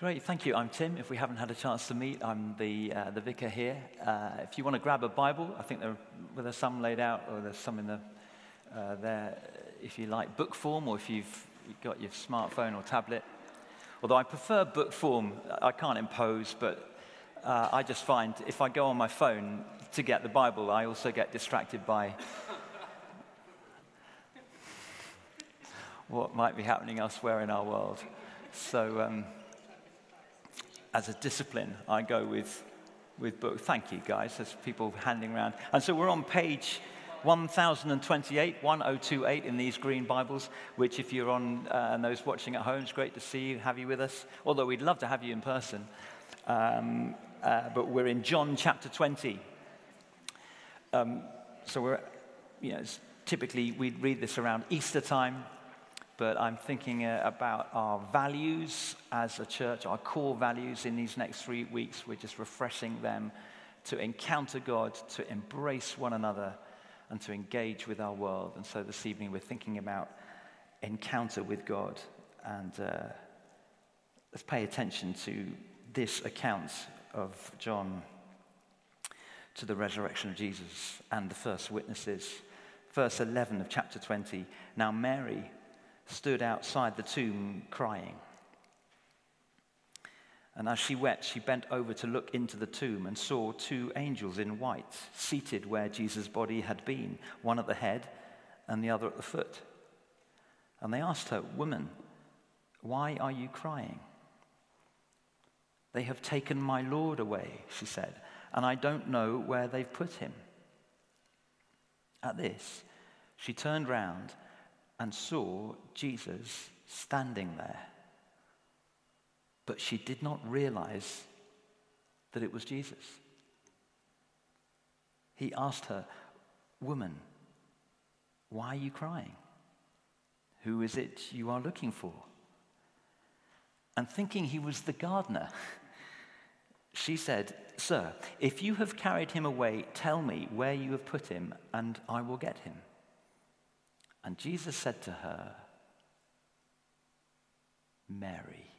Great, thank you. I'm Tim. If we haven't had a chance to meet, I'm the, uh, the vicar here. Uh, if you want to grab a Bible, I think there, well, there's some laid out, or there's some in the, uh, there, if you like book form, or if you've got your smartphone or tablet. Although I prefer book form, I can't impose, but uh, I just find if I go on my phone to get the Bible, I also get distracted by what might be happening elsewhere in our world. So, um, as a discipline, I go with, with book. Thank you, guys. There's people handing around. And so we're on page 1028, 1028 in these green Bibles, which, if you're on uh, and those watching at home, it's great to see you, have you with us. Although we'd love to have you in person. Um, uh, but we're in John chapter 20. Um, so we're, you know, typically we'd read this around Easter time but I'm thinking uh, about our values as a church, our core values in these next three weeks. We're just refreshing them to encounter God, to embrace one another, and to engage with our world. And so this evening we're thinking about encounter with God. And uh, let's pay attention to this account of John to the resurrection of Jesus and the first witnesses. Verse 11 of chapter 20. Now, Mary stood outside the tomb crying. And as she wept, she bent over to look into the tomb and saw two angels in white seated where Jesus' body had been, one at the head and the other at the foot. And they asked her, Woman, why are you crying? They have taken my Lord away, she said, and I don't know where they've put him. At this, she turned round and saw Jesus standing there. But she did not realize that it was Jesus. He asked her, Woman, why are you crying? Who is it you are looking for? And thinking he was the gardener, she said, Sir, if you have carried him away, tell me where you have put him, and I will get him. And Jesus said to her, Mary.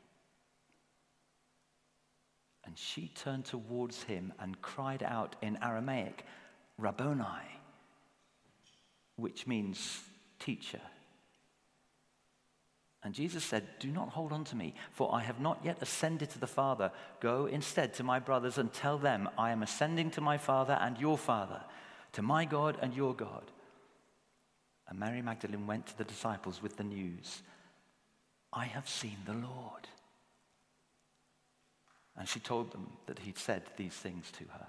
And she turned towards him and cried out in Aramaic, Rabboni, which means teacher. And Jesus said, Do not hold on to me, for I have not yet ascended to the Father. Go instead to my brothers and tell them, I am ascending to my Father and your Father, to my God and your God. And Mary Magdalene went to the disciples with the news I have seen the Lord. And she told them that he'd said these things to her.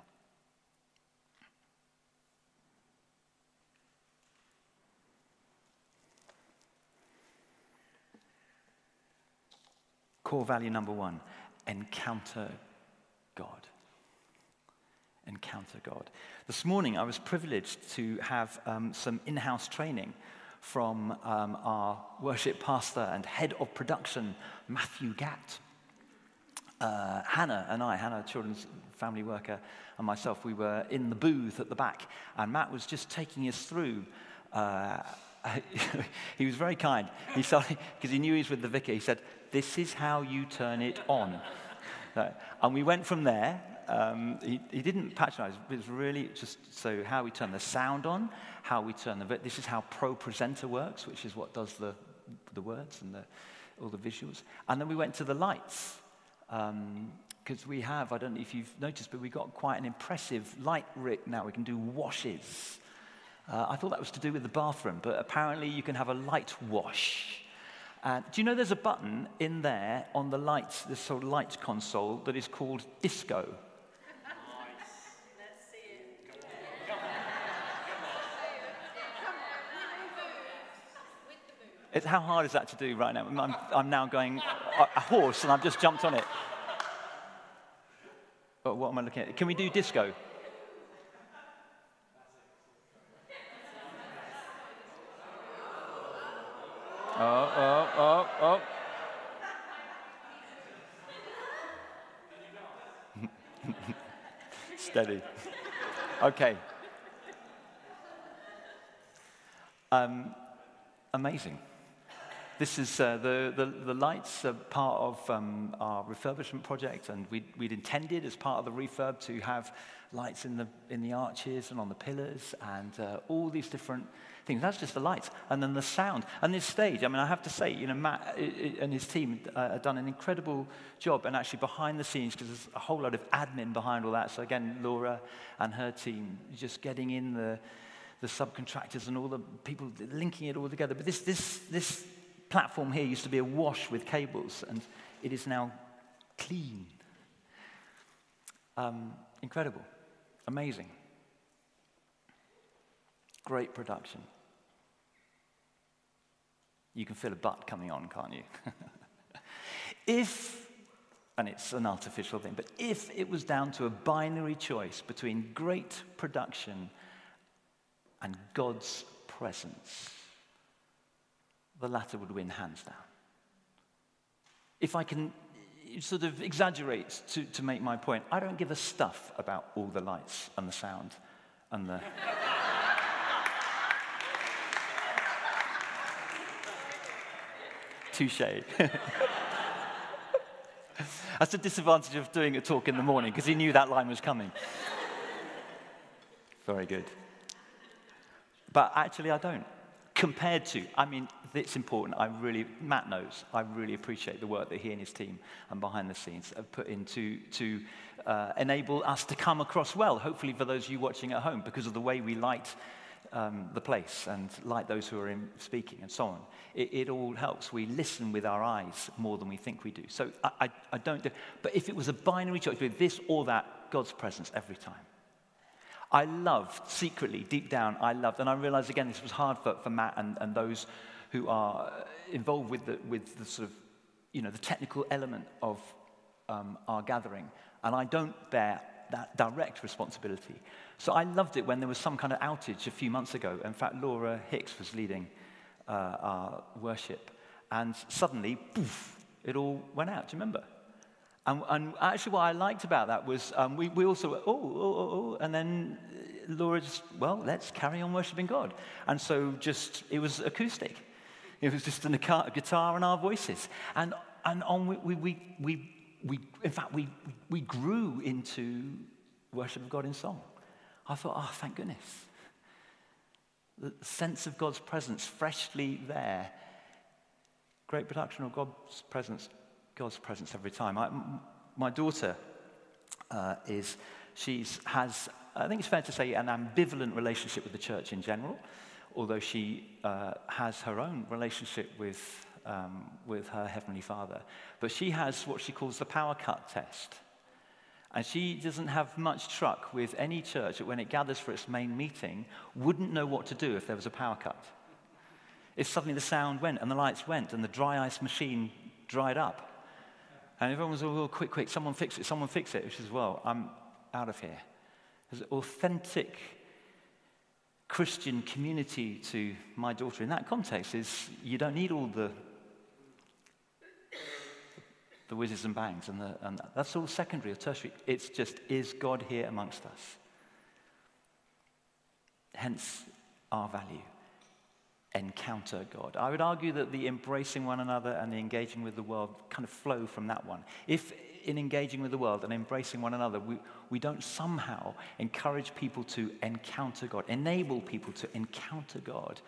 Core value number one encounter God encounter God. This morning, I was privileged to have um, some in house training from um, our worship pastor and head of production, Matthew Gatt. Uh, Hannah and I, Hannah, children's family worker, and myself, we were in the booth at the back, and Matt was just taking us through. Uh, he was very kind. He started because he knew he was with the vicar. He said, "This is how you turn it on," and we went from there um, he, he, didn't patronize, it was really just so how we turn the sound on, how we turn the, this is how Pro Presenter works, which is what does the, the words and the, all the visuals. And then we went to the lights, because um, we have, I don't know if you've noticed, but we've got quite an impressive light rig now. We can do washes. Uh, I thought that was to do with the bathroom, but apparently you can have a light wash. And do you know there's a button in there on the lights, this sort of light console, that is called disco? It's, how hard is that to do right now? I'm, I'm now going a, a, horse and I've just jumped on it. But what am I looking at? Can we do disco? Oh, oh, oh, oh. Steady. Okay. Um, amazing. This is uh, the, the, the, lights are part of um, our refurbishment project, and we'd, we'd, intended as part of the refurb to have lights in the, in the arches and on the pillars and uh, all these different things. That's just the lights. And then the sound. And this stage, I mean, I have to say, you know, Matt and his team uh, have done an incredible job, and actually behind the scenes, because there's a whole lot of admin behind all that. So again, Laura and her team just getting in the, the subcontractors and all the people linking it all together. But this, this, this platform here used to be awash with cables, and it is now clean. Um, incredible. Amazing. Great production. You can feel a butt coming on, can't you? if, and it's an artificial thing, but if it was down to a binary choice between great production and God's presence, the latter would win hands down. If I can sort of exaggerate to, to make my point, I don't give a stuff about all the lights and the sound and the. Touche. That's the disadvantage of doing a talk in the morning because he knew that line was coming. Very good. But actually, I don't compared to, I mean, it's important. I really, Matt knows, I really appreciate the work that he and his team and behind the scenes have put into to uh, enable us to come across well, hopefully for those of you watching at home, because of the way we light um, the place and light those who are in speaking and so on. It, it, all helps. We listen with our eyes more than we think we do. So I, I, I don't do, but if it was a binary choice, with this or that, God's presence every time. I loved, secretly, deep down, I loved, and I realized again this was hard for, for Matt and, and those who are involved with the, with the sort of, you know, the technical element of um, our gathering. And I don't bear that direct responsibility. So I loved it when there was some kind of outage a few months ago. In fact, Laura Hicks was leading uh, our worship. And suddenly, poof, it all went out. Do you remember? And, and, actually, what I liked about that was um, we, we also, oh, oh, oh, oh, and then Laura just, well, let's carry on worshiping God. And so just, it was acoustic. It was just a guitar and our voices. And, and on we, we, we, we, in fact, we, we grew into worship of God in song. I thought, oh, thank goodness. The sense of God's presence freshly there. Great production of God's presence God's presence every time. I, my daughter uh, is, she's has, I think it's fair to say, an ambivalent relationship with the church in general, although she uh, has her own relationship with, um, with her Heavenly Father. But she has what she calls the power cut test. And she doesn't have much truck with any church that when it gathers for its main meeting wouldn't know what to do if there was a power cut. If suddenly the sound went and the lights went and the dry ice machine dried up, and everyone was all, oh, quick, quick, someone fix it, someone fix it. Which is, well, I'm out of here. There's authentic Christian community to my daughter in that context is you don't need all the the whizzes and bangs, and, the, and that's all secondary or tertiary. It's just, is God here amongst us? Hence our value encounter God. I would argue that the embracing one another and the engaging with the world kind of flow from that one. If in engaging with the world and embracing one another, we, we don't somehow encourage people to encounter God, enable people to encounter God,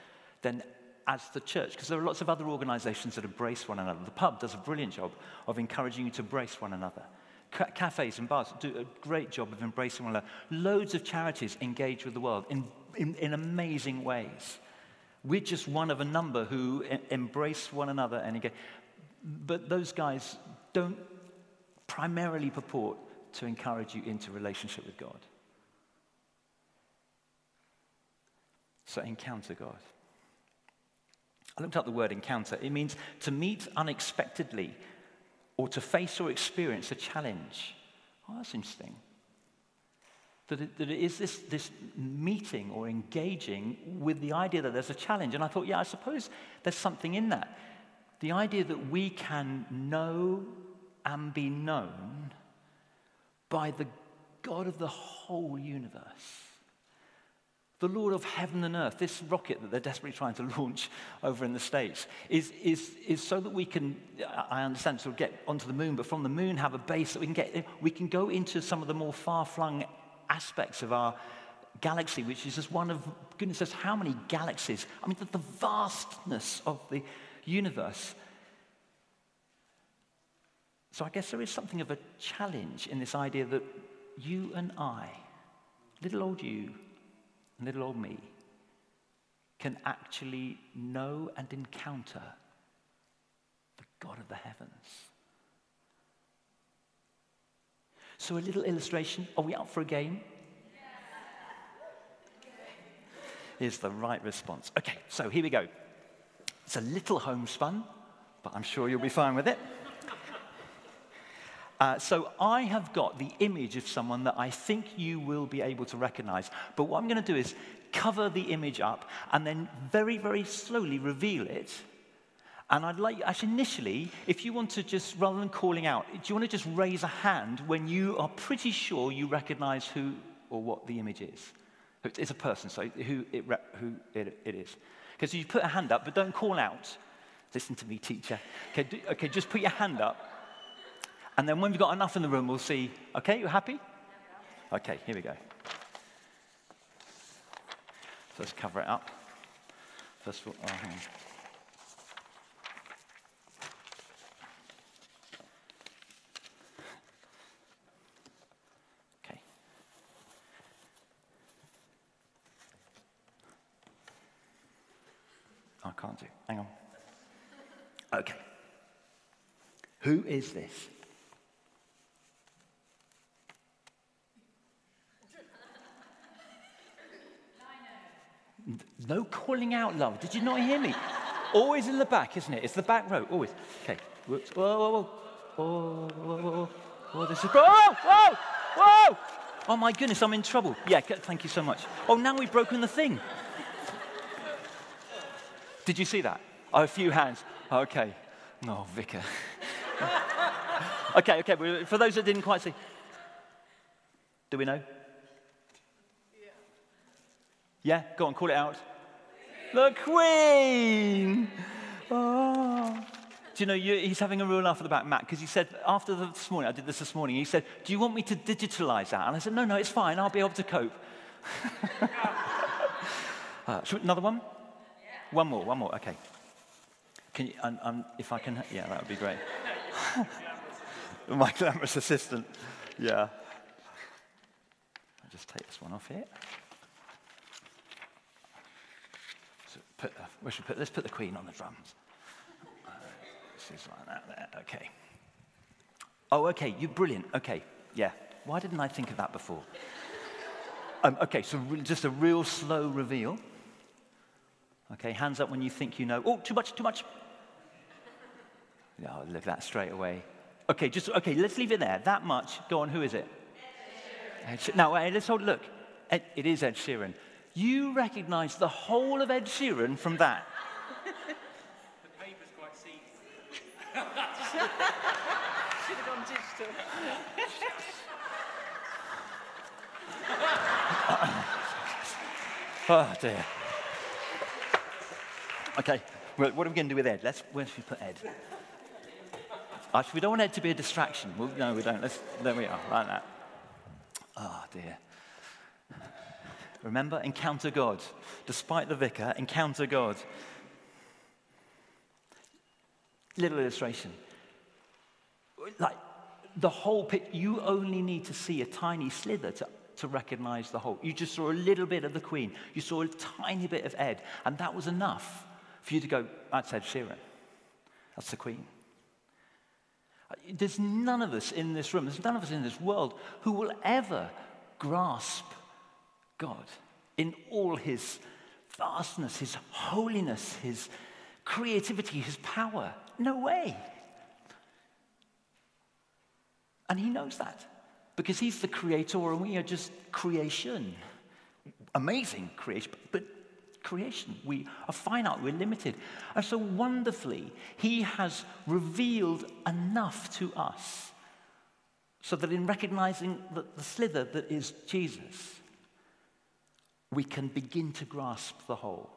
then as the church, because there are lots of other organizations that embrace one another. The pub does a brilliant job of encouraging you to embrace one another. cafes and bars do a great job of embracing one another. Loads of charities engage with the world in, in, in amazing ways. We're just one of a number who embrace one another and again. But those guys don't primarily purport to encourage you into relationship with God. So encounter God. I looked up the word encounter. It means to meet unexpectedly or to face or experience a challenge. Oh, that's interesting. That it, that it is this, this meeting or engaging with the idea that there's a challenge. And I thought, yeah, I suppose there's something in that. The idea that we can know and be known by the God of the whole universe. the Lord of heaven and earth, this rocket that they're desperately trying to launch over in the States, is, is, is so that we can, I understand, sort of get onto the moon, but from the moon have a base that we can get, we can go into some of the more far flung aspects of our galaxy, which is just one of, goodness knows how many galaxies. I mean, the, the vastness of the universe. So I guess there is something of a challenge in this idea that you and I, little old you, and little old me, can actually know and encounter the God of the heavens. So, a little illustration. Are we up for a game? Is the right response. Okay, so here we go. It's a little homespun, but I'm sure you'll be fine with it. Uh, so I have got the image of someone that I think you will be able to recognize. But what I'm going to do is cover the image up and then very, very slowly reveal it. And I'd like, actually, initially, if you want to just, rather than calling out, do you want to just raise a hand when you are pretty sure you recognize who or what the image is? It's a person, so who it, who it, it is. Because you put a hand up, but don't call out. Listen to me, teacher. Okay, do, okay, just put your hand up and then when we've got enough in the room, we'll see. Okay, you happy? Okay, here we go. So let's cover it up. First of all, oh, can't do. Hang on. Okay. Who is this? No calling out, love. Did you not hear me? always in the back, isn't it? It's the back row, always. Okay. Whoops. Whoa, whoa, whoa. Whoa, whoa, whoa. whoa this is... Whoa, whoa, whoa! Oh, my goodness, I'm in trouble. Yeah, thank you so much. Oh, now we've broken the thing. Did you see that? Oh, a few hands. Okay. Oh, Vicar. okay, okay. For those that didn't quite see, do we know? Yeah. Yeah, go on, call it out. The Queen. Oh. Do you know, you, he's having a real laugh at the back, Matt, because he said, after the, this morning, I did this this morning, he said, Do you want me to digitalize that? And I said, No, no, it's fine. I'll be able to cope. uh, another one? One more, one more. Okay. Can you, um, um, if I can, yeah, that would be great. My glamorous assistant. Yeah. I'll just take this one off here. put, we should put, let's put the Queen on the drums. Uh, this is like that there. Okay. Oh, okay. You're brilliant. Okay. Yeah. Why didn't I think of that before? Um, okay, so re- just a real slow reveal. Okay, hands up when you think you know. Oh, too much, too much. Oh, look at that straight away. Okay, just okay. Let's leave it there. That much. Go on. Who is it? Ed Sheeran. Now, let's hold. Look, Ed, it is Ed Sheeran. You recognize the whole of Ed Sheeran from that. the paper's quite seedy. Should have gone digital. oh dear. Okay, well, what are we going to do with Ed? Let's, where should we put Ed? Actually, we don't want Ed to be a distraction. Well, no, we don't. Let's, there we are, like that. Oh dear. Remember, encounter God. Despite the vicar, encounter God. Little illustration. Like the whole pit, you only need to see a tiny slither to, to recognize the whole. You just saw a little bit of the Queen, you saw a tiny bit of Ed, and that was enough for you to go, that's Ed Sheeran. That's the Queen. There's none of us in this room, there's none of us in this world who will ever grasp God in all his vastness, his holiness, his creativity, his power. No way. And he knows that because he's the creator and we are just creation. Amazing creation, but creation. We are finite, we're limited. And so wonderfully, he has revealed enough to us so that in recognizing the, the slither that is Jesus, we can begin to grasp the whole.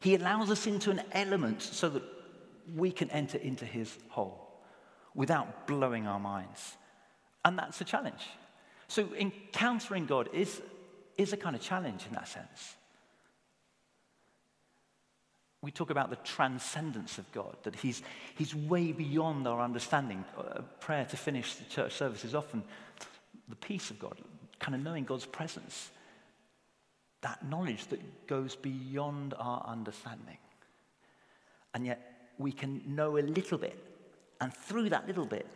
He allows us into an element so that we can enter into his whole without blowing our minds. And that's a challenge. So encountering God is, is a kind of challenge in that sense. We talk about the transcendence of God, that he's, he's way beyond our understanding. A prayer to finish the church service is often the peace of God, kind of knowing God's presence. That knowledge that goes beyond our understanding. And yet we can know a little bit, and through that little bit,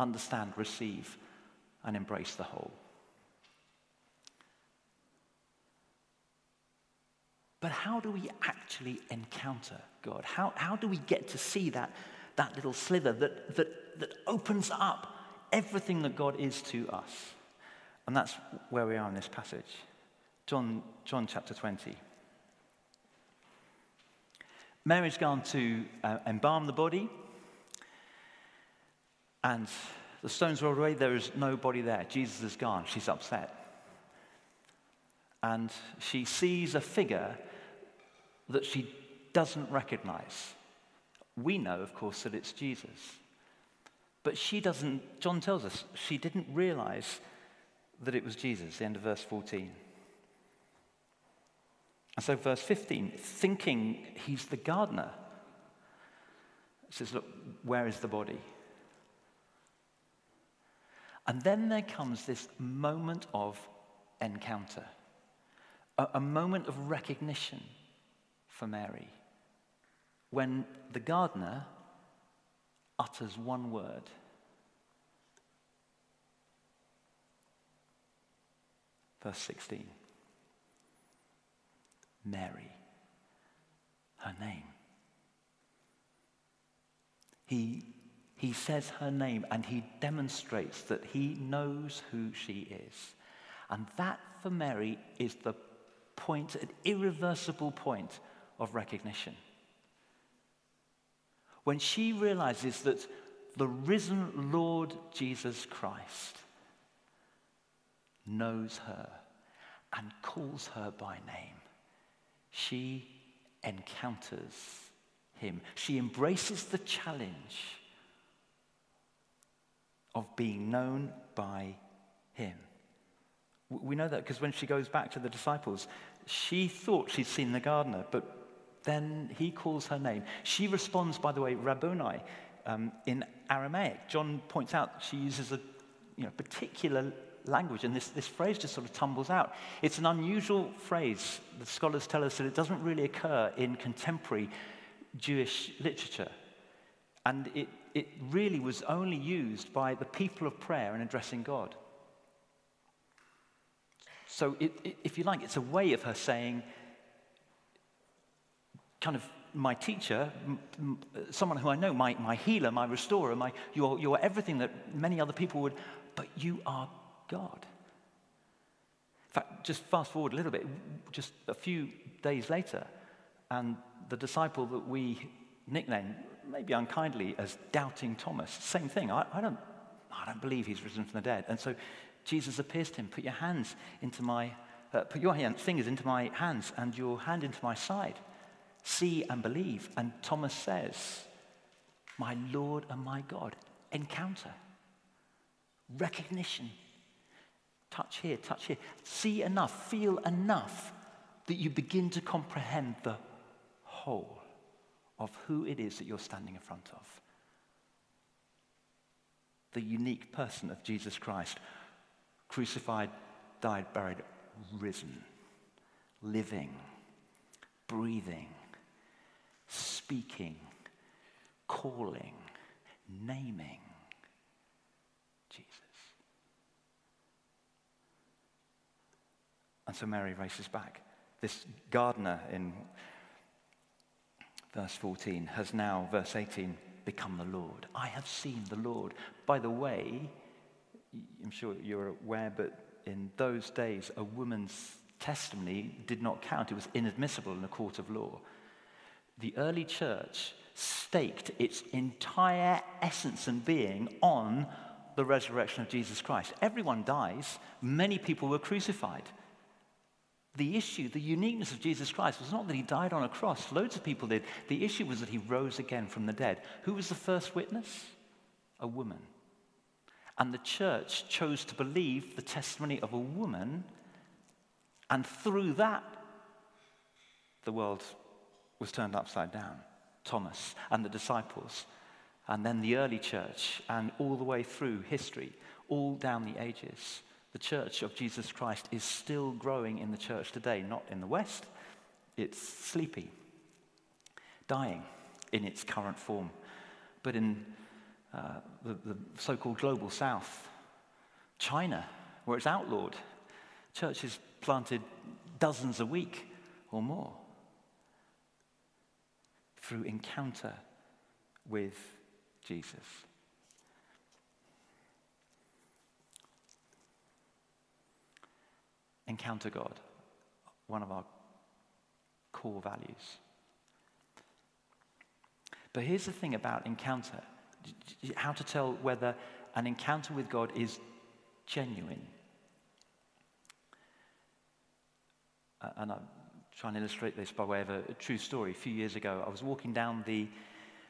understand, receive, and embrace the whole. But how do we actually encounter God? How, how do we get to see that, that little sliver that, that, that opens up everything that God is to us? And that's where we are in this passage. John, John chapter 20. Mary's gone to uh, embalm the body, and the stones rolled away. There is nobody there. Jesus is gone. She's upset. And she sees a figure that she doesn't recognize. We know, of course, that it's Jesus. But she doesn't, John tells us, she didn't realize that it was Jesus, the end of verse 14. And so, verse 15, thinking he's the gardener, says, Look, where is the body? And then there comes this moment of encounter, a, a moment of recognition for Mary when the gardener utters one word. Verse 16 Mary, her name. He, he says her name and he demonstrates that he knows who she is. And that for Mary is the point, an irreversible point of recognition. When she realizes that the risen Lord Jesus Christ knows her and calls her by name, she encounters him. She embraces the challenge of being known by him. We know that because when she goes back to the disciples, she thought she'd seen the gardener, but then he calls her name. She responds, by the way, Rabboni um, in Aramaic. John points out she uses a you know, particular language, and this, this phrase just sort of tumbles out. It's an unusual phrase. The scholars tell us that it doesn't really occur in contemporary Jewish literature. And it, it really was only used by the people of prayer in addressing God. So, it, it, if you like, it's a way of her saying, kind of my teacher, someone who I know, my, my healer, my restorer, my, you're, you're everything that many other people would, but you are God. In fact, just fast forward a little bit, just a few days later, and the disciple that we nickname, maybe unkindly, as Doubting Thomas, same thing. I, I, don't, I don't believe he's risen from the dead. And so Jesus appears to him, put your hands into my, uh, put your hand, fingers into my hands and your hand into my side see and believe. And Thomas says, My Lord and my God. Encounter, recognition, touch here, touch here. See enough, feel enough that you begin to comprehend the whole of who it is that you're standing in front of. The unique person of Jesus Christ, crucified, died, buried, risen, living, breathing speaking, calling, naming Jesus. And so Mary races back. This gardener in verse 14 has now, verse 18, become the Lord. I have seen the Lord. By the way, I'm sure you're aware, but in those days, a woman's testimony did not count. It was inadmissible in a court of law the early church staked its entire essence and being on the resurrection of Jesus Christ. Everyone dies, many people were crucified. The issue, the uniqueness of Jesus Christ was not that he died on a cross. Loads of people did. The issue was that he rose again from the dead. Who was the first witness? A woman. And the church chose to believe the testimony of a woman, and through that, the world was turned upside down. Thomas and the disciples, and then the early church, and all the way through history, all down the ages. The church of Jesus Christ is still growing in the church today, not in the West. It's sleepy, dying in its current form. But in uh, the, the so called global South, China, where it's outlawed, churches planted dozens a week or more through encounter with Jesus. Encounter God, one of our core values. But here's the thing about encounter how to tell whether an encounter with God is genuine. And I'm trying to illustrate this by way of a, a, true story. A few years ago, I was walking down the,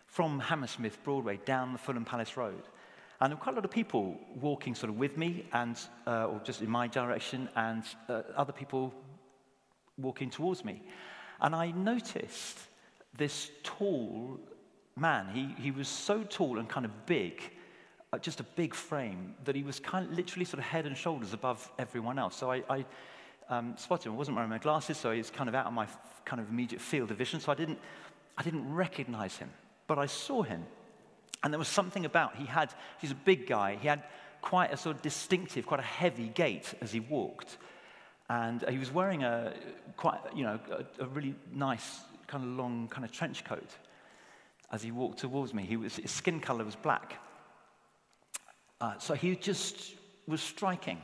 from Hammersmith Broadway down the Fulham Palace Road. And there were quite a lot of people walking sort of with me and, uh, or just in my direction, and uh, other people walking towards me. And I noticed this tall man. He, he was so tall and kind of big, uh, just a big frame, that he was kind of literally sort of head and shoulders above everyone else. So I, I um, him. I wasn't wearing my glasses, so he was kind of out of my f- kind of immediate field of vision. So I didn't, I didn't recognize him, but I saw him. And there was something about, he had, he's a big guy, he had quite a sort of distinctive, quite a heavy gait as he walked. And he was wearing a quite, you know, a, a really nice kind of long kind of trench coat as he walked towards me. He was, his skin color was black. Uh, so he just was striking.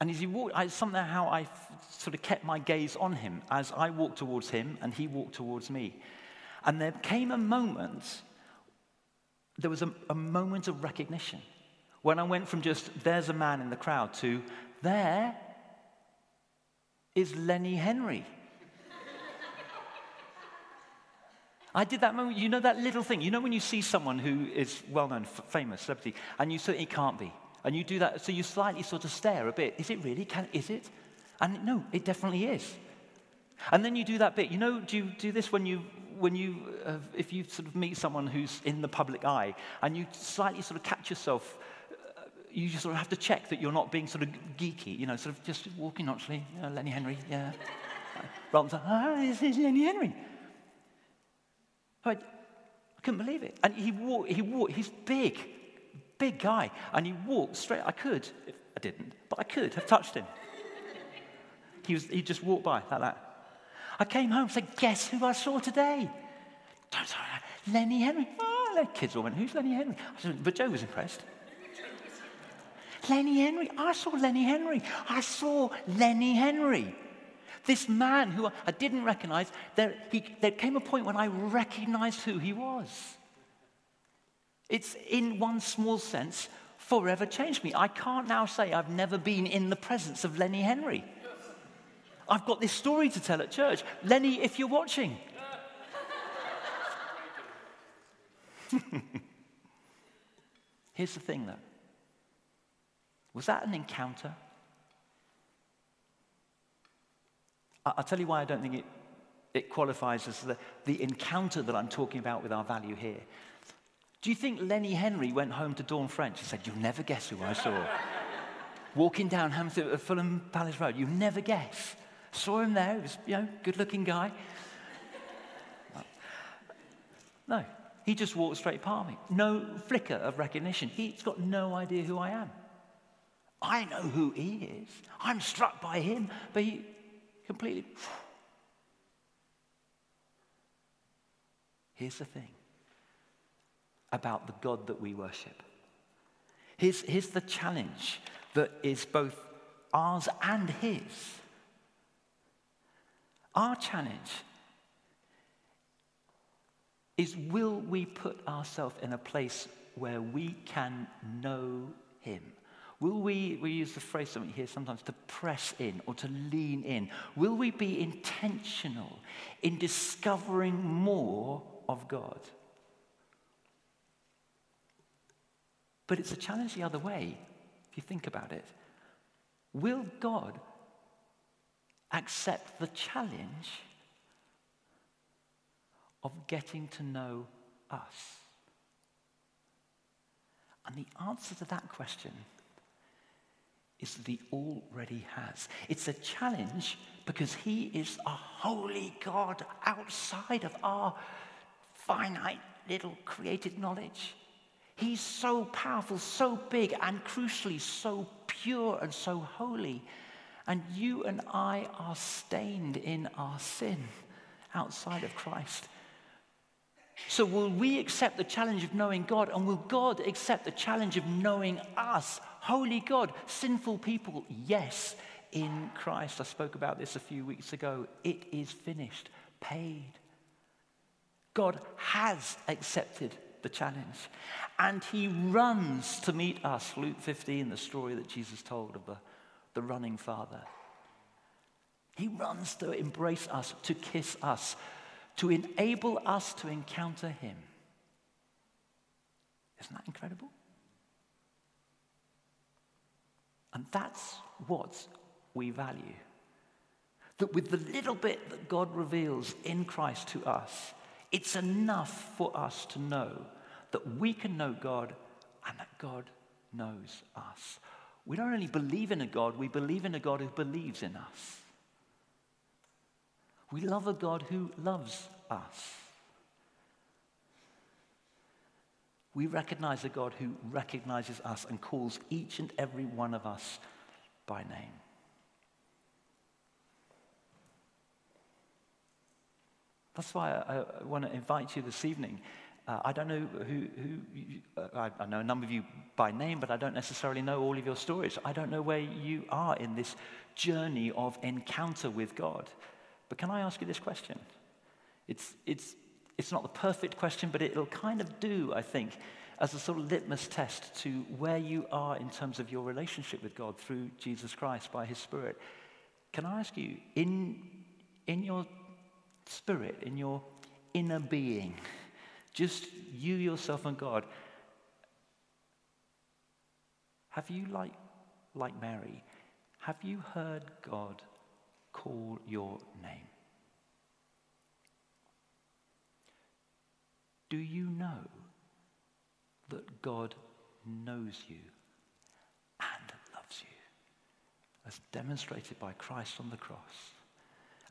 And as he walked, I, somehow I sort of kept my gaze on him as I walked towards him and he walked towards me. And there came a moment, there was a, a moment of recognition when I went from just, there's a man in the crowd, to, there is Lenny Henry. I did that moment. You know that little thing. You know when you see someone who is well known, famous, celebrity, and you say can't be. And you do that, so you slightly sort of stare a bit. Is it really? Can, is it? And no, it definitely is. And then you do that bit. You know, do you do this when you, when you uh, if you sort of meet someone who's in the public eye and you slightly sort of catch yourself, uh, you just sort of have to check that you're not being sort of geeky, you know, sort of just walking naturally, you Lenny Henry, yeah. Rather than, ah, this is Lenny Henry. I, I couldn't believe it. And he walked, he walked, he's big, big guy. And he walked straight. I could, if I didn't, but I could have touched him. He, was, he just walked by like that. I came home and said, Guess who I saw today? Don't sorry, Lenny Henry. Oh, the kids all went, Who's Lenny Henry? Said, but Joe was impressed. Lenny Henry. I saw Lenny Henry. I saw Lenny Henry. This man who I didn't recognize, there, he, there came a point when I recognized who he was. It's in one small sense forever changed me. I can't now say I've never been in the presence of Lenny Henry. I've got this story to tell at church. Lenny, if you're watching. Here's the thing though. Was that an encounter? I'll tell you why I don't think it, it qualifies as the, the encounter that I'm talking about with our value here. Do you think Lenny Henry went home to Dawn French and said, You'll never guess who I saw? Walking down Hampton, uh, Fulham Palace Road, you'll never guess. Saw him there, he was, you know, good looking guy. No, he just walked straight past me. No flicker of recognition. He's got no idea who I am. I know who he is. I'm struck by him, but he, completely. Here's the thing about the God that we worship. Here's, here's the challenge that is both ours and His. Our challenge is will we put ourselves in a place where we can know Him, Will we, we use the phrase something here sometimes, to press in or to lean in? Will we be intentional in discovering more of God? But it's a challenge the other way, if you think about it. Will God accept the challenge of getting to know us? And the answer to that question is that he already has. It's a challenge because he is a holy God outside of our finite little created knowledge. He's so powerful, so big, and crucially, so pure and so holy. And you and I are stained in our sin outside of Christ. So, will we accept the challenge of knowing God? And will God accept the challenge of knowing us? Holy God, sinful people, yes, in Christ. I spoke about this a few weeks ago. It is finished, paid. God has accepted the challenge. And he runs to meet us. Luke 15, the story that Jesus told of the, the running father. He runs to embrace us, to kiss us, to enable us to encounter him. Isn't that incredible? And that's what we value. That with the little bit that God reveals in Christ to us, it's enough for us to know that we can know God and that God knows us. We don't only believe in a God, we believe in a God who believes in us. We love a God who loves us. We recognize a God who recognizes us and calls each and every one of us by name. That's why I, I want to invite you this evening uh, I don't know who, who uh, I, I know a number of you by name, but I don't necessarily know all of your stories. I don't know where you are in this journey of encounter with God. But can I ask you this question? It's, it's, it's not the perfect question, but it'll kind of do, I think, as a sort of litmus test to where you are in terms of your relationship with God through Jesus Christ by His Spirit. Can I ask you, in, in your spirit, in your inner being, just you, yourself, and God. Have you, like, like Mary, have you heard God call your name? Do you know that God knows you and loves you, as demonstrated by Christ on the cross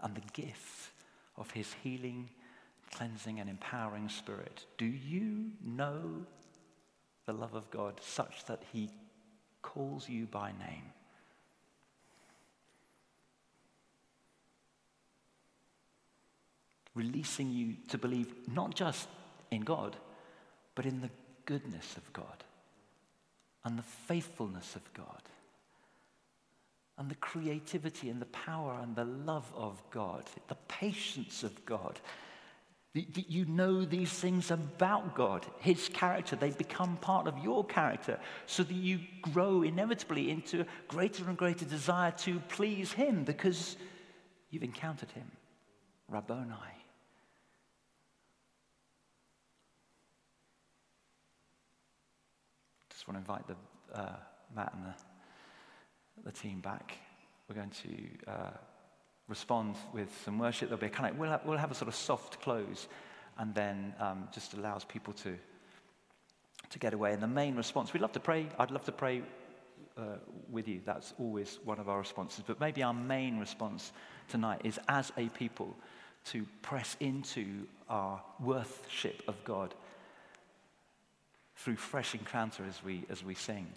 and the gift of his healing cleansing and empowering spirit. Do you know the love of God such that he calls you by name? Releasing you to believe not just in God, but in the goodness of God and the faithfulness of God and the creativity and the power and the love of God, the patience of God, that you know these things about God, His character. They become part of your character so that you grow inevitably into greater and greater desire to please Him because you've encountered Him. Rabboni. Just want to invite the, uh, Matt and the, the team back. We're going to. Uh, respond with some worship. There'll be a kind of, we'll have, we'll have a sort of soft close and then um, just allows people to, to get away. And the main response, we'd love to pray. I'd love to pray uh, with you. That's always one of our responses. But maybe our main response tonight is as a people to press into our worship of God through fresh encounter as we, as we sing.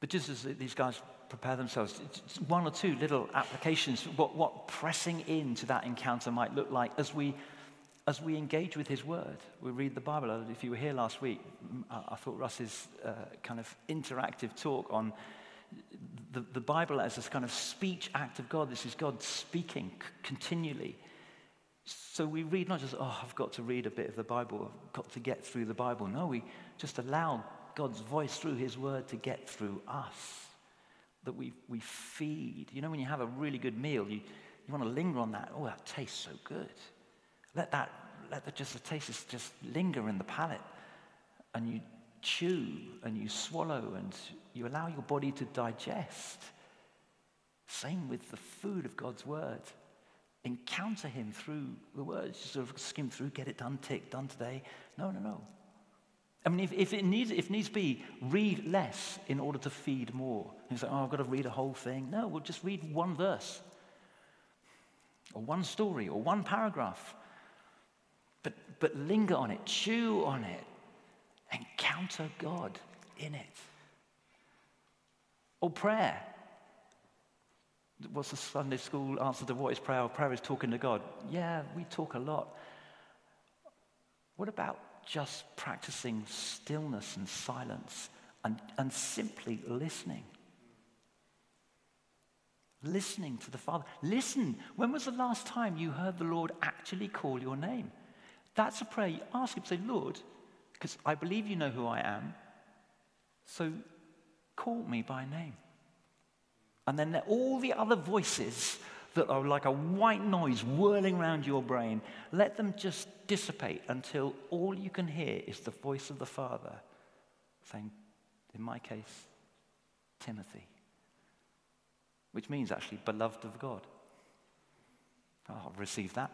But just as these guys prepare themselves. One or two little applications, what, what pressing into that encounter might look like as we, as we engage with His Word. We read the Bible. If you were here last week, I thought Russ's uh, kind of interactive talk on the, the Bible as this kind of speech act of God. This is God speaking c- continually. So we read not just, oh, I've got to read a bit of the Bible, I've got to get through the Bible. No, we just allow God's voice through his word to get through us. That we, we feed. You know, when you have a really good meal, you, you want to linger on that. Oh, that tastes so good. Let that, let the, just the taste just linger in the palate. And you chew and you swallow and you allow your body to digest. Same with the food of God's word. Encounter Him through the words. Just sort of skim through, get it done, tick, done today. No, no, no. I mean, if, if it needs, if needs be, read less in order to feed more. You say, oh, I've got to read a whole thing. No, we'll just read one verse, or one story, or one paragraph. But, but linger on it, chew on it, encounter God in it. Or prayer. What's the Sunday school answer to what is prayer? prayer is talking to God. Yeah, we talk a lot. What about just practicing stillness and silence and, and simply listening? Listening to the Father. Listen. When was the last time you heard the Lord actually call your name? That's a prayer. You ask Him, say, Lord, because I believe you know who I am, so call me by name. And then all the other voices that are like a white noise whirling around your brain, let them just dissipate until all you can hear is the voice of the Father saying, in my case, Timothy, which means actually beloved of God. Oh, I'll receive that.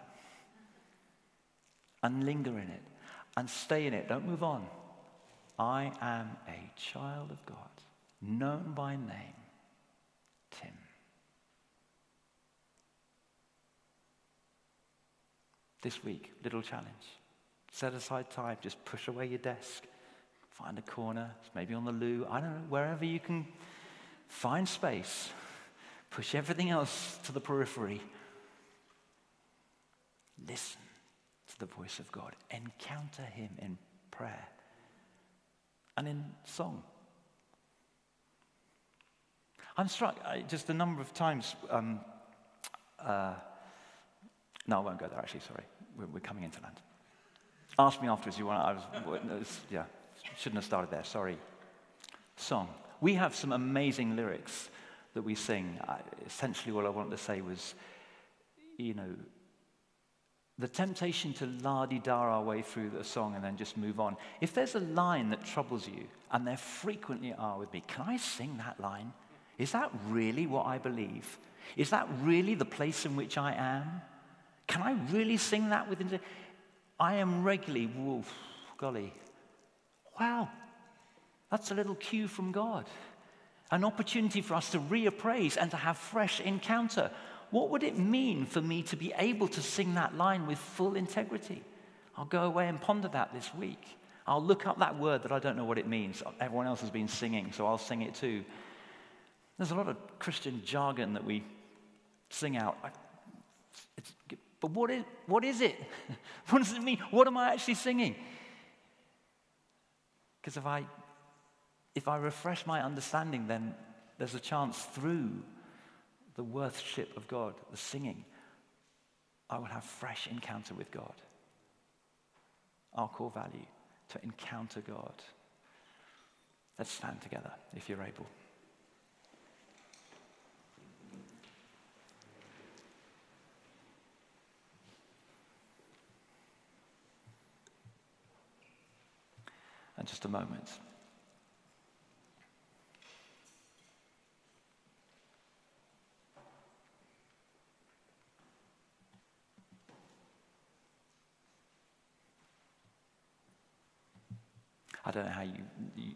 And linger in it and stay in it. Don't move on. I am a child of God, known by name Tim. This week, little challenge. Set aside time, just push away your desk, find a corner, maybe on the loo, I don't know, wherever you can find space. Push everything else to the periphery. Listen to the voice of God. Encounter Him in prayer and in song. I'm struck I, just a number of times. Um, uh, no, I won't go there. Actually, sorry, we're, we're, coming into land. Ask me afterwards. You want? I was, yeah, shouldn't have started there. Sorry. Song. We have some amazing lyrics that we sing. I, essentially, what I wanted to say was, you know, the temptation to la di da our way through the song and then just move on. If there's a line that troubles you, and there frequently are with me, can I sing that line? Is that really what I believe? Is that really the place in which I am? Can I really sing that within? I am regularly, woof, golly, wow, that's a little cue from God. An opportunity for us to reappraise and to have fresh encounter. What would it mean for me to be able to sing that line with full integrity? I'll go away and ponder that this week. I'll look up that word that I don't know what it means. Everyone else has been singing, so I'll sing it too. There's a lot of Christian jargon that we sing out. But what is, what is it? what does it mean? What am I actually singing? Because if I, if I refresh my understanding, then there's a chance through the worship of God, the singing, I will have fresh encounter with God. Our core value to encounter God. Let's stand together if you're able. And just a moment. I don't know how you,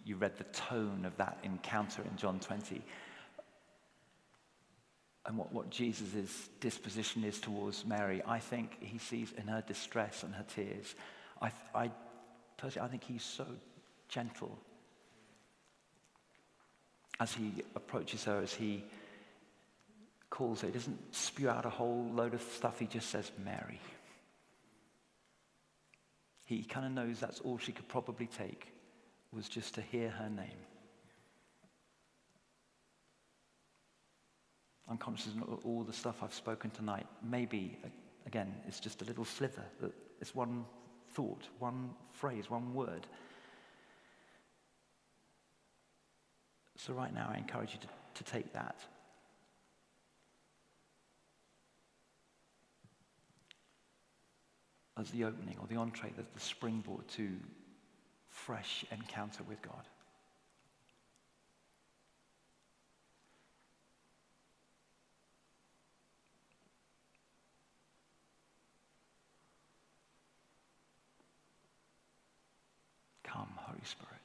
you read the tone of that encounter in John 20 and what, what Jesus' disposition is towards Mary. I think he sees in her distress and her tears. I, I personally, I think he's so gentle as he approaches her, as he calls her. He doesn't spew out a whole load of stuff, he just says, Mary. He kind of knows that's all she could probably take was just to hear her name. I'm conscious of all the stuff I've spoken tonight. Maybe, again, it's just a little sliver. It's one thought, one phrase, one word. So, right now, I encourage you to, to take that. As the opening or the entree, the, the springboard to fresh encounter with God. Come, Holy Spirit.